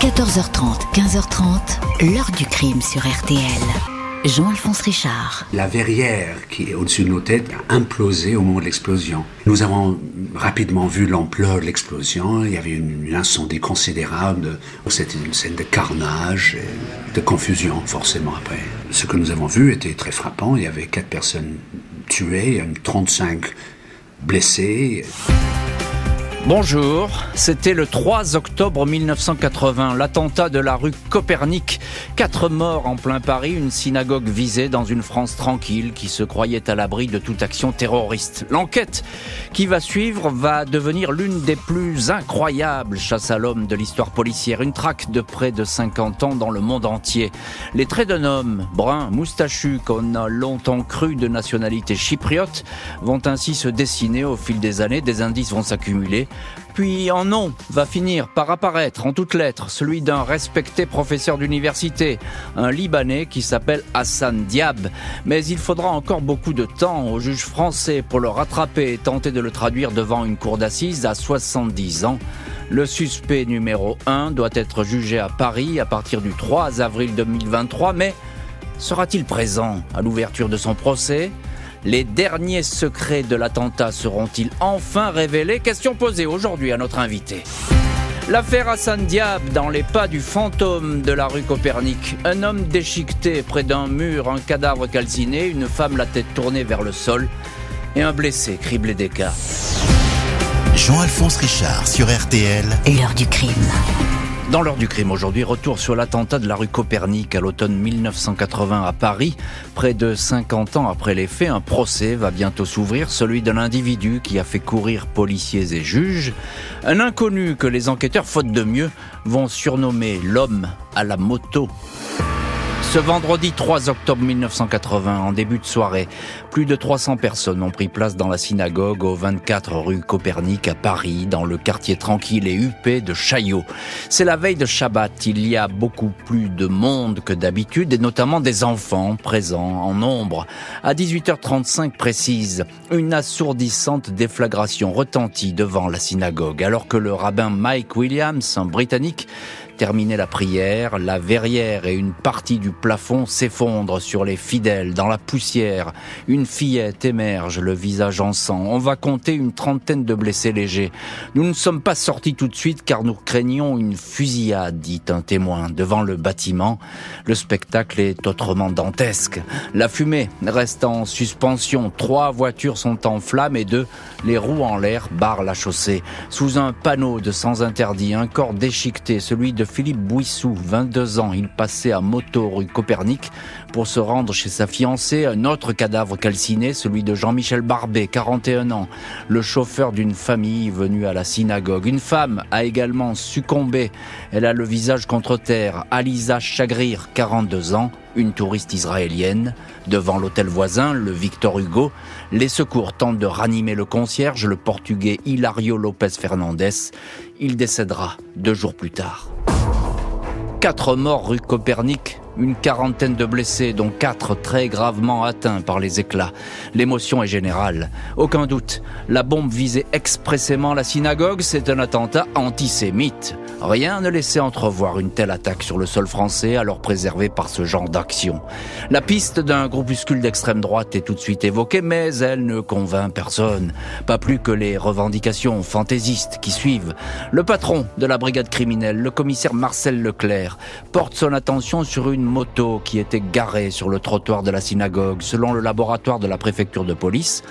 14h30, 15h30, l'heure du crime sur RTL. Jean-Alphonse Richard. La verrière qui est au-dessus de nos têtes a implosé au moment de l'explosion. Nous avons rapidement vu l'ampleur de l'explosion. Il y avait une, incendie considérable. C'était une scène de carnage, et de confusion forcément après. Ce que nous avons vu était très frappant. Il y avait quatre personnes tuées, 35 blessés. Bonjour, c'était le 3 octobre 1980, l'attentat de la rue Copernic. Quatre morts en plein Paris, une synagogue visée dans une France tranquille qui se croyait à l'abri de toute action terroriste. L'enquête qui va suivre va devenir l'une des plus incroyables chasses à l'homme de l'histoire policière. Une traque de près de 50 ans dans le monde entier. Les traits d'un homme, brun, moustachu, qu'on a longtemps cru de nationalité chypriote, vont ainsi se dessiner au fil des années. Des indices vont s'accumuler. Puis en nom va finir par apparaître en toutes lettres celui d'un respecté professeur d'université, un Libanais qui s'appelle Hassan Diab. Mais il faudra encore beaucoup de temps au juge français pour le rattraper et tenter de le traduire devant une cour d'assises à 70 ans. Le suspect numéro 1 doit être jugé à Paris à partir du 3 avril 2023, mais sera-t-il présent à l'ouverture de son procès? Les derniers secrets de l'attentat seront-ils enfin révélés Question posée aujourd'hui à notre invité. L'affaire Hassan Diab dans les pas du fantôme de la rue Copernic. Un homme déchiqueté près d'un mur, un cadavre calciné, une femme la tête tournée vers le sol et un blessé criblé d'écarts. Jean-Alphonse Richard sur RTL. L'heure du crime. Dans l'heure du crime aujourd'hui, retour sur l'attentat de la rue Copernic à l'automne 1980 à Paris. Près de 50 ans après les faits, un procès va bientôt s'ouvrir, celui d'un individu qui a fait courir policiers et juges. Un inconnu que les enquêteurs, faute de mieux, vont surnommer l'homme à la moto. Ce vendredi 3 octobre 1980, en début de soirée, plus de 300 personnes ont pris place dans la synagogue au 24 rue Copernic à Paris, dans le quartier tranquille et huppé de Chaillot. C'est la veille de Shabbat, il y a beaucoup plus de monde que d'habitude et notamment des enfants présents en nombre. À 18h35 précise, une assourdissante déflagration retentit devant la synagogue alors que le rabbin Mike Williams, un Britannique, terminer la prière, la verrière et une partie du plafond s'effondrent sur les fidèles dans la poussière. Une fillette émerge, le visage en sang. On va compter une trentaine de blessés légers. Nous ne sommes pas sortis tout de suite car nous craignons une fusillade, dit un témoin. Devant le bâtiment, le spectacle est autrement dantesque. La fumée reste en suspension. Trois voitures sont en flammes et deux, les roues en l'air, barrent la chaussée. Sous un panneau de sans interdit, un corps déchiqueté, celui de Philippe Bouissou, 22 ans. Il passait à moto rue Copernic pour se rendre chez sa fiancée. Un autre cadavre calciné, celui de Jean-Michel Barbet, 41 ans, le chauffeur d'une famille venue à la synagogue. Une femme a également succombé. Elle a le visage contre terre. Alisa Chagrir, 42 ans, une touriste israélienne. Devant l'hôtel voisin, le Victor Hugo, les secours tentent de ranimer le concierge, le portugais Hilario Lopez Fernandez. Il décédera deux jours plus tard. Quatre morts rue Copernic, une quarantaine de blessés, dont quatre très gravement atteints par les éclats. L'émotion est générale. Aucun doute, la bombe visait expressément la synagogue, c'est un attentat antisémite. Rien ne laissait entrevoir une telle attaque sur le sol français, alors préservé par ce genre d'action. La piste d'un groupuscule d'extrême droite est tout de suite évoquée, mais elle ne convainc personne. Pas plus que les revendications fantaisistes qui suivent. Le patron de la brigade criminelle, le commissaire Marcel Leclerc, porte son attention sur une moto qui était garée sur le trottoir de la synagogue. Selon le laboratoire de la préfecture de police,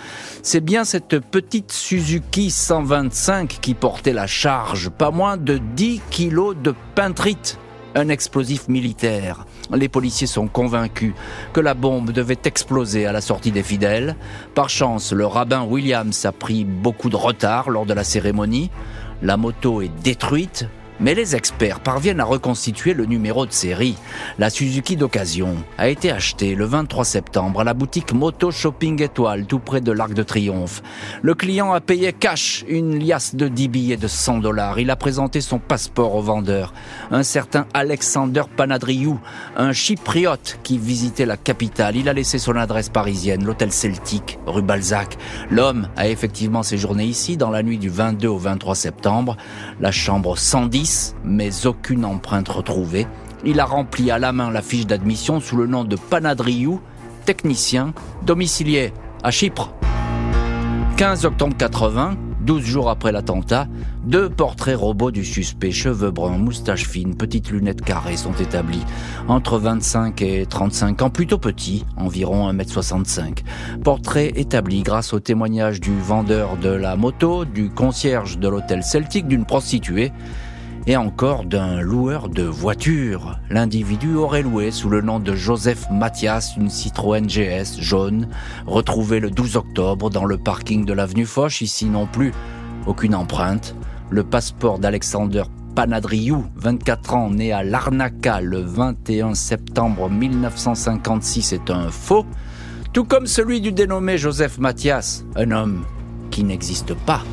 c'est bien cette petite Suzuki 125 qui portait la charge, pas moins de 10 kilos de peintrite un explosif militaire. Les policiers sont convaincus que la bombe devait exploser à la sortie des fidèles. Par chance, le rabbin Williams a pris beaucoup de retard lors de la cérémonie. La moto est détruite, mais les experts parviennent à reconstituer le numéro de série. La Suzuki d'occasion a été achetée le 23 septembre à la boutique Moto Shopping Étoile, tout près de l'Arc de Triomphe. Le client a payé cash une liasse de 10 billets de 100 dollars. Il a présenté son passeport au vendeur. Un certain Alexander Panadriou, un chypriote qui visitait la capitale. Il a laissé son adresse parisienne, l'hôtel Celtique, rue Balzac. L'homme a effectivement séjourné ici dans la nuit du 22 au 23 septembre. La chambre 110 mais aucune empreinte retrouvée. Il a rempli à la main la fiche d'admission sous le nom de Panadriou, technicien, domicilié à Chypre. 15 octobre 80, 12 jours après l'attentat, deux portraits robots du suspect, cheveux bruns, moustache fine, petites lunettes carrées sont établis. Entre 25 et 35 ans, plutôt petits, environ 1m65. Portraits établis grâce au témoignage du vendeur de la moto, du concierge de l'hôtel Celtic, d'une prostituée et encore d'un loueur de voitures. L'individu aurait loué sous le nom de Joseph Mathias une Citroën GS jaune, retrouvée le 12 octobre dans le parking de l'avenue Foch, ici non plus aucune empreinte. Le passeport d'Alexander Panadriou, 24 ans, né à Larnaca le 21 septembre 1956, est un faux, tout comme celui du dénommé Joseph Mathias, un homme qui n'existe pas.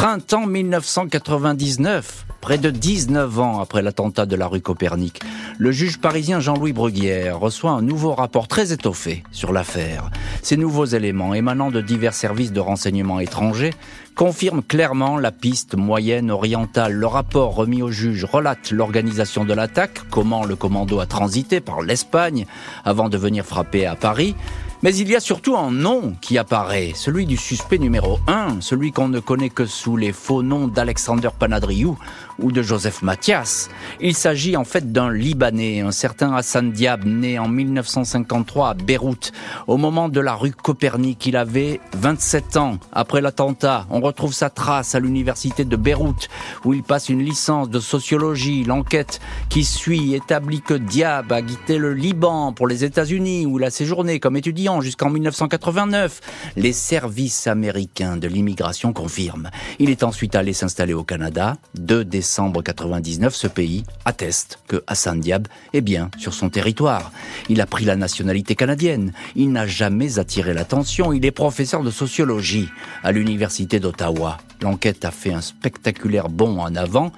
Printemps 1999, près de 19 ans après l'attentat de la rue Copernic, le juge parisien Jean-Louis Bruguière reçoit un nouveau rapport très étoffé sur l'affaire. Ces nouveaux éléments émanant de divers services de renseignement étrangers confirment clairement la piste moyenne orientale. Le rapport remis au juge relate l'organisation de l'attaque, comment le commando a transité par l'Espagne avant de venir frapper à Paris, mais il y a surtout un nom qui apparaît, celui du suspect numéro 1, celui qu'on ne connaît que sous les faux noms d'Alexander Panadriou ou de Joseph Mathias. Il s'agit en fait d'un Libanais, un certain Hassan Diab, né en 1953 à Beyrouth. Au moment de la rue Copernic, il avait 27 ans. Après l'attentat, on retrouve sa trace à l'université de Beyrouth, où il passe une licence de sociologie. L'enquête qui suit établit que Diab a quitté le Liban pour les États-Unis, où il a séjourné comme étudiant jusqu'en 1989. Les services américains de l'immigration confirment. Il est ensuite allé s'installer au Canada. 2 décembre 99, ce pays atteste que Hassan Diab est bien sur son territoire. Il a pris la nationalité canadienne. Il n'a jamais attiré l'attention. Il est professeur de sociologie à l'université d'Ottawa. L'enquête a fait un spectaculaire bond en avant,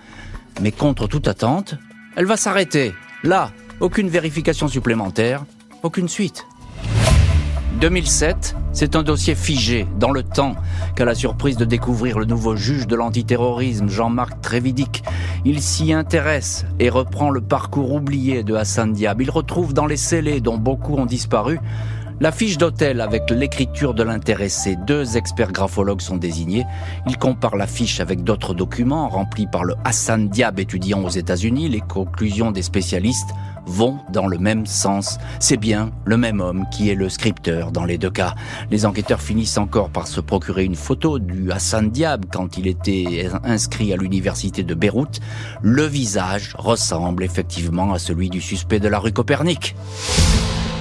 mais contre toute attente, elle va s'arrêter. Là, aucune vérification supplémentaire, aucune suite. 2007, c'est un dossier figé dans le temps qu'à la surprise de découvrir le nouveau juge de l'antiterrorisme, Jean-Marc Trévidic. Il s'y intéresse et reprend le parcours oublié de Hassan Diab. Il retrouve dans les scellés dont beaucoup ont disparu la fiche d'hôtel avec l'écriture de l'intéressé, deux experts graphologues sont désignés. Ils comparent la fiche avec d'autres documents remplis par le Hassan Diab étudiant aux États-Unis. Les conclusions des spécialistes vont dans le même sens. C'est bien le même homme qui est le scripteur dans les deux cas. Les enquêteurs finissent encore par se procurer une photo du Hassan Diab quand il était inscrit à l'université de Beyrouth. Le visage ressemble effectivement à celui du suspect de la rue Copernic.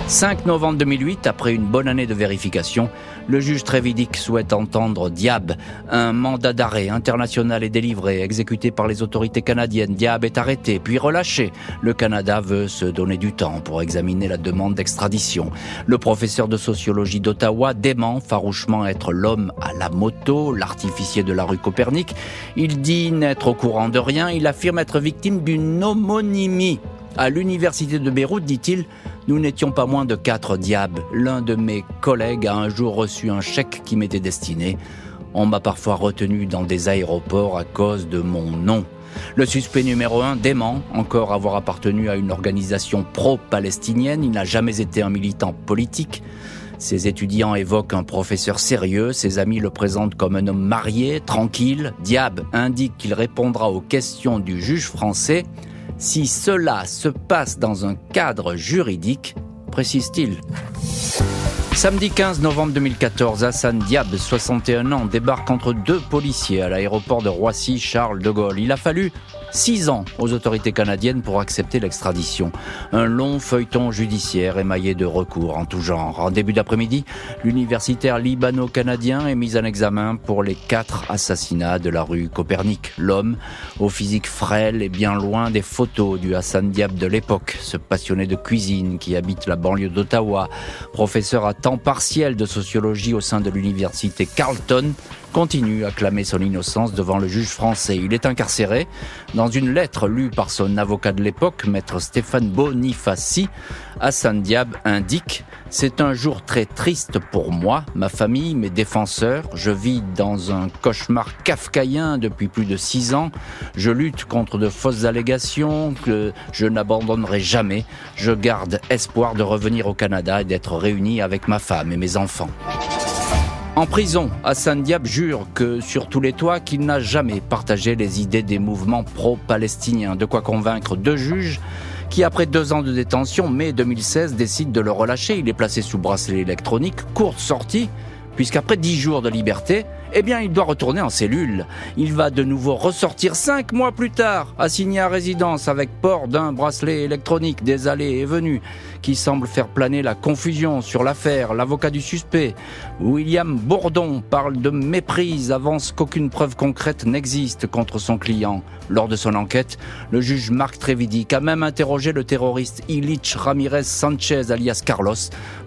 5 novembre 2008, après une bonne année de vérification, le juge Trévidic souhaite entendre Diab. Un mandat d'arrêt international est délivré, exécuté par les autorités canadiennes. Diab est arrêté, puis relâché. Le Canada veut se donner du temps pour examiner la demande d'extradition. Le professeur de sociologie d'Ottawa dément farouchement être l'homme à la moto, l'artificier de la rue Copernic. Il dit n'être au courant de rien. Il affirme être victime d'une homonymie. À l'université de Beyrouth, dit-il, nous n'étions pas moins de quatre diables. L'un de mes collègues a un jour reçu un chèque qui m'était destiné. On m'a parfois retenu dans des aéroports à cause de mon nom. Le suspect numéro un dément encore avoir appartenu à une organisation pro-palestinienne. Il n'a jamais été un militant politique. Ses étudiants évoquent un professeur sérieux, ses amis le présentent comme un homme marié, tranquille. Diab indique qu'il répondra aux questions du juge français si cela se passe dans un cadre juridique, précise-t-il. Samedi 15 novembre 2014, Hassan Diab, 61 ans, débarque entre deux policiers à l'aéroport de Roissy-Charles de Gaulle. Il a fallu Six ans aux autorités canadiennes pour accepter l'extradition. Un long feuilleton judiciaire émaillé de recours en tout genre. En début d'après-midi, l'universitaire libano-canadien est mis en examen pour les quatre assassinats de la rue Copernic. L'homme, au physique frêle et bien loin des photos du Hassan Diab de l'époque, ce passionné de cuisine qui habite la banlieue d'Ottawa, professeur à temps partiel de sociologie au sein de l'université Carleton, continue à clamer son innocence devant le juge français. Il est incarcéré. Dans une lettre lue par son avocat de l'époque, maître Stéphane Bonifaci, Hassan Diab indique c'est un jour très triste pour moi, ma famille, mes défenseurs. Je vis dans un cauchemar kafkaïen depuis plus de six ans. Je lutte contre de fausses allégations que je n'abandonnerai jamais. Je garde espoir de revenir au Canada et d'être réuni avec ma femme et mes enfants. En prison, Hassan Diab jure que sur tous les toits qu'il n'a jamais partagé les idées des mouvements pro-palestiniens, de quoi convaincre deux juges qui, après deux ans de détention, mai 2016, décide de le relâcher. Il est placé sous bracelet électronique, courte sortie, puisqu'après dix jours de liberté, eh bien, il doit retourner en cellule. Il va de nouveau ressortir cinq mois plus tard, assigné à résidence avec port d'un bracelet électronique des allées et venues qui semble faire planer la confusion sur l'affaire. L'avocat du suspect, William Bourdon, parle de méprise, avance qu'aucune preuve concrète n'existe contre son client. Lors de son enquête, le juge Marc Trevidic a même interrogé le terroriste Ilich Ramirez Sanchez alias Carlos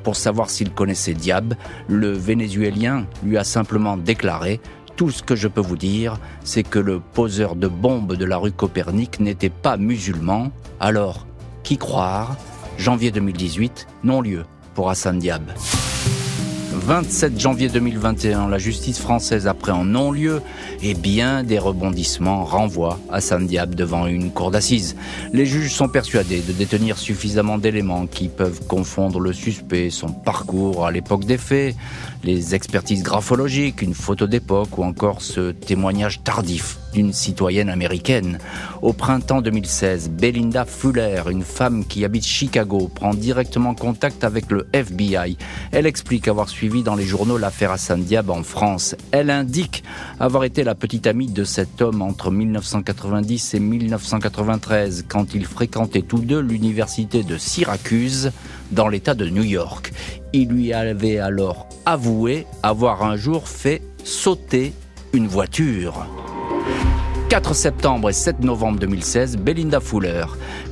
pour savoir s'il connaissait Diab. Le Vénézuélien lui a simplement déclaré tout ce que je peux vous dire, c'est que le poseur de bombes de la rue Copernic n'était pas musulman. Alors, qui croire? Janvier 2018, non-lieu pour Hassan Diab. 27 janvier 2021, la justice française en non-lieu et bien des rebondissements renvoient Hassan Diab devant une cour d'assises. Les juges sont persuadés de détenir suffisamment d'éléments qui peuvent confondre le suspect, son parcours à l'époque des faits, les expertises graphologiques, une photo d'époque ou encore ce témoignage tardif d'une citoyenne américaine. Au printemps 2016, Belinda Fuller, une femme qui habite Chicago, prend directement contact avec le FBI. Elle explique avoir suivi dans les journaux l'affaire Hassan Diab en France. Elle indique avoir été la petite amie de cet homme entre 1990 et 1993 quand ils fréquentaient tous deux l'université de Syracuse dans l'État de New York. Il lui avait alors avoué avoir un jour fait sauter une voiture. 4 septembre et 7 novembre 2016, Belinda Fuller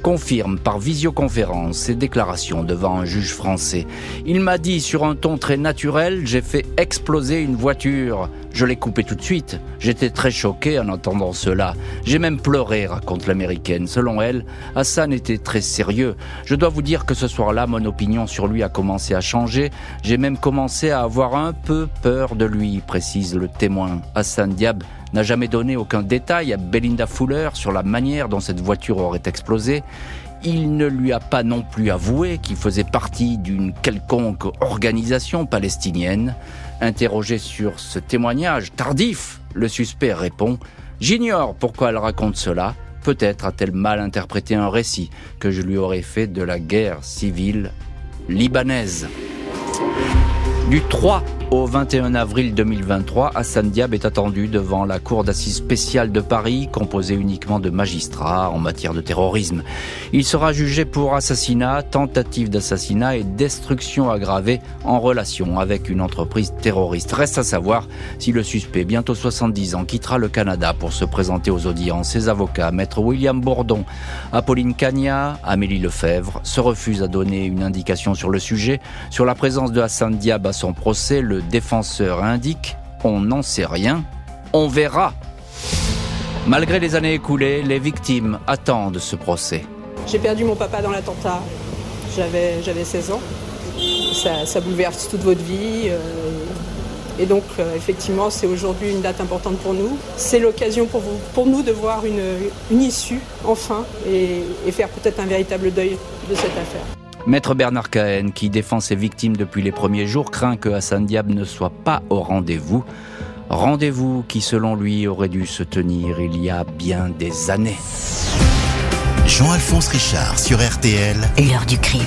confirme par visioconférence ses déclarations devant un juge français. Il m'a dit sur un ton très naturel, j'ai fait exploser une voiture. Je l'ai coupé tout de suite. J'étais très choqué en entendant cela. J'ai même pleuré, raconte l'américaine. Selon elle, Hassan était très sérieux. Je dois vous dire que ce soir-là, mon opinion sur lui a commencé à changer. J'ai même commencé à avoir un peu peur de lui, précise le témoin. Hassan Diab n'a jamais donné aucun détail à Belinda Fuller sur la manière dont cette voiture aurait explosé. Il ne lui a pas non plus avoué qu'il faisait partie d'une quelconque organisation palestinienne. Interrogé sur ce témoignage tardif, le suspect répond ⁇ J'ignore pourquoi elle raconte cela. Peut-être a-t-elle mal interprété un récit que je lui aurais fait de la guerre civile libanaise. Du 3 au 21 avril 2023, Hassan Diab est attendu devant la Cour d'assises spéciale de Paris, composée uniquement de magistrats en matière de terrorisme. Il sera jugé pour assassinat, tentative d'assassinat et destruction aggravée en relation avec une entreprise terroriste. Reste à savoir si le suspect, bientôt 70 ans, quittera le Canada pour se présenter aux audiences. Ses avocats, maître William Bourdon, Apolline Cagna, Amélie Lefebvre, se refusent à donner une indication sur le sujet. Sur la présence de Hassan Diab à son procès, défenseur indique on n'en sait rien, on verra. Malgré les années écoulées, les victimes attendent ce procès. J'ai perdu mon papa dans l'attentat. J'avais, j'avais 16 ans. Ça, ça, bouleverse toute votre vie. Euh, et donc, euh, effectivement, c'est aujourd'hui une date importante pour nous. C'est l'occasion pour, nous de voir une, une issue, enfin, et, et faire peut-être un véritable deuil de cette affaire. Maître Bernard Cahen, qui défend ses victimes depuis les premiers jours, craint que Hassan Diab ne soit pas au rendez-vous. Rendez-vous qui, selon lui, aurait dû se tenir il y a bien des années. Jean-Alphonse Richard sur RTL. L'heure du crime.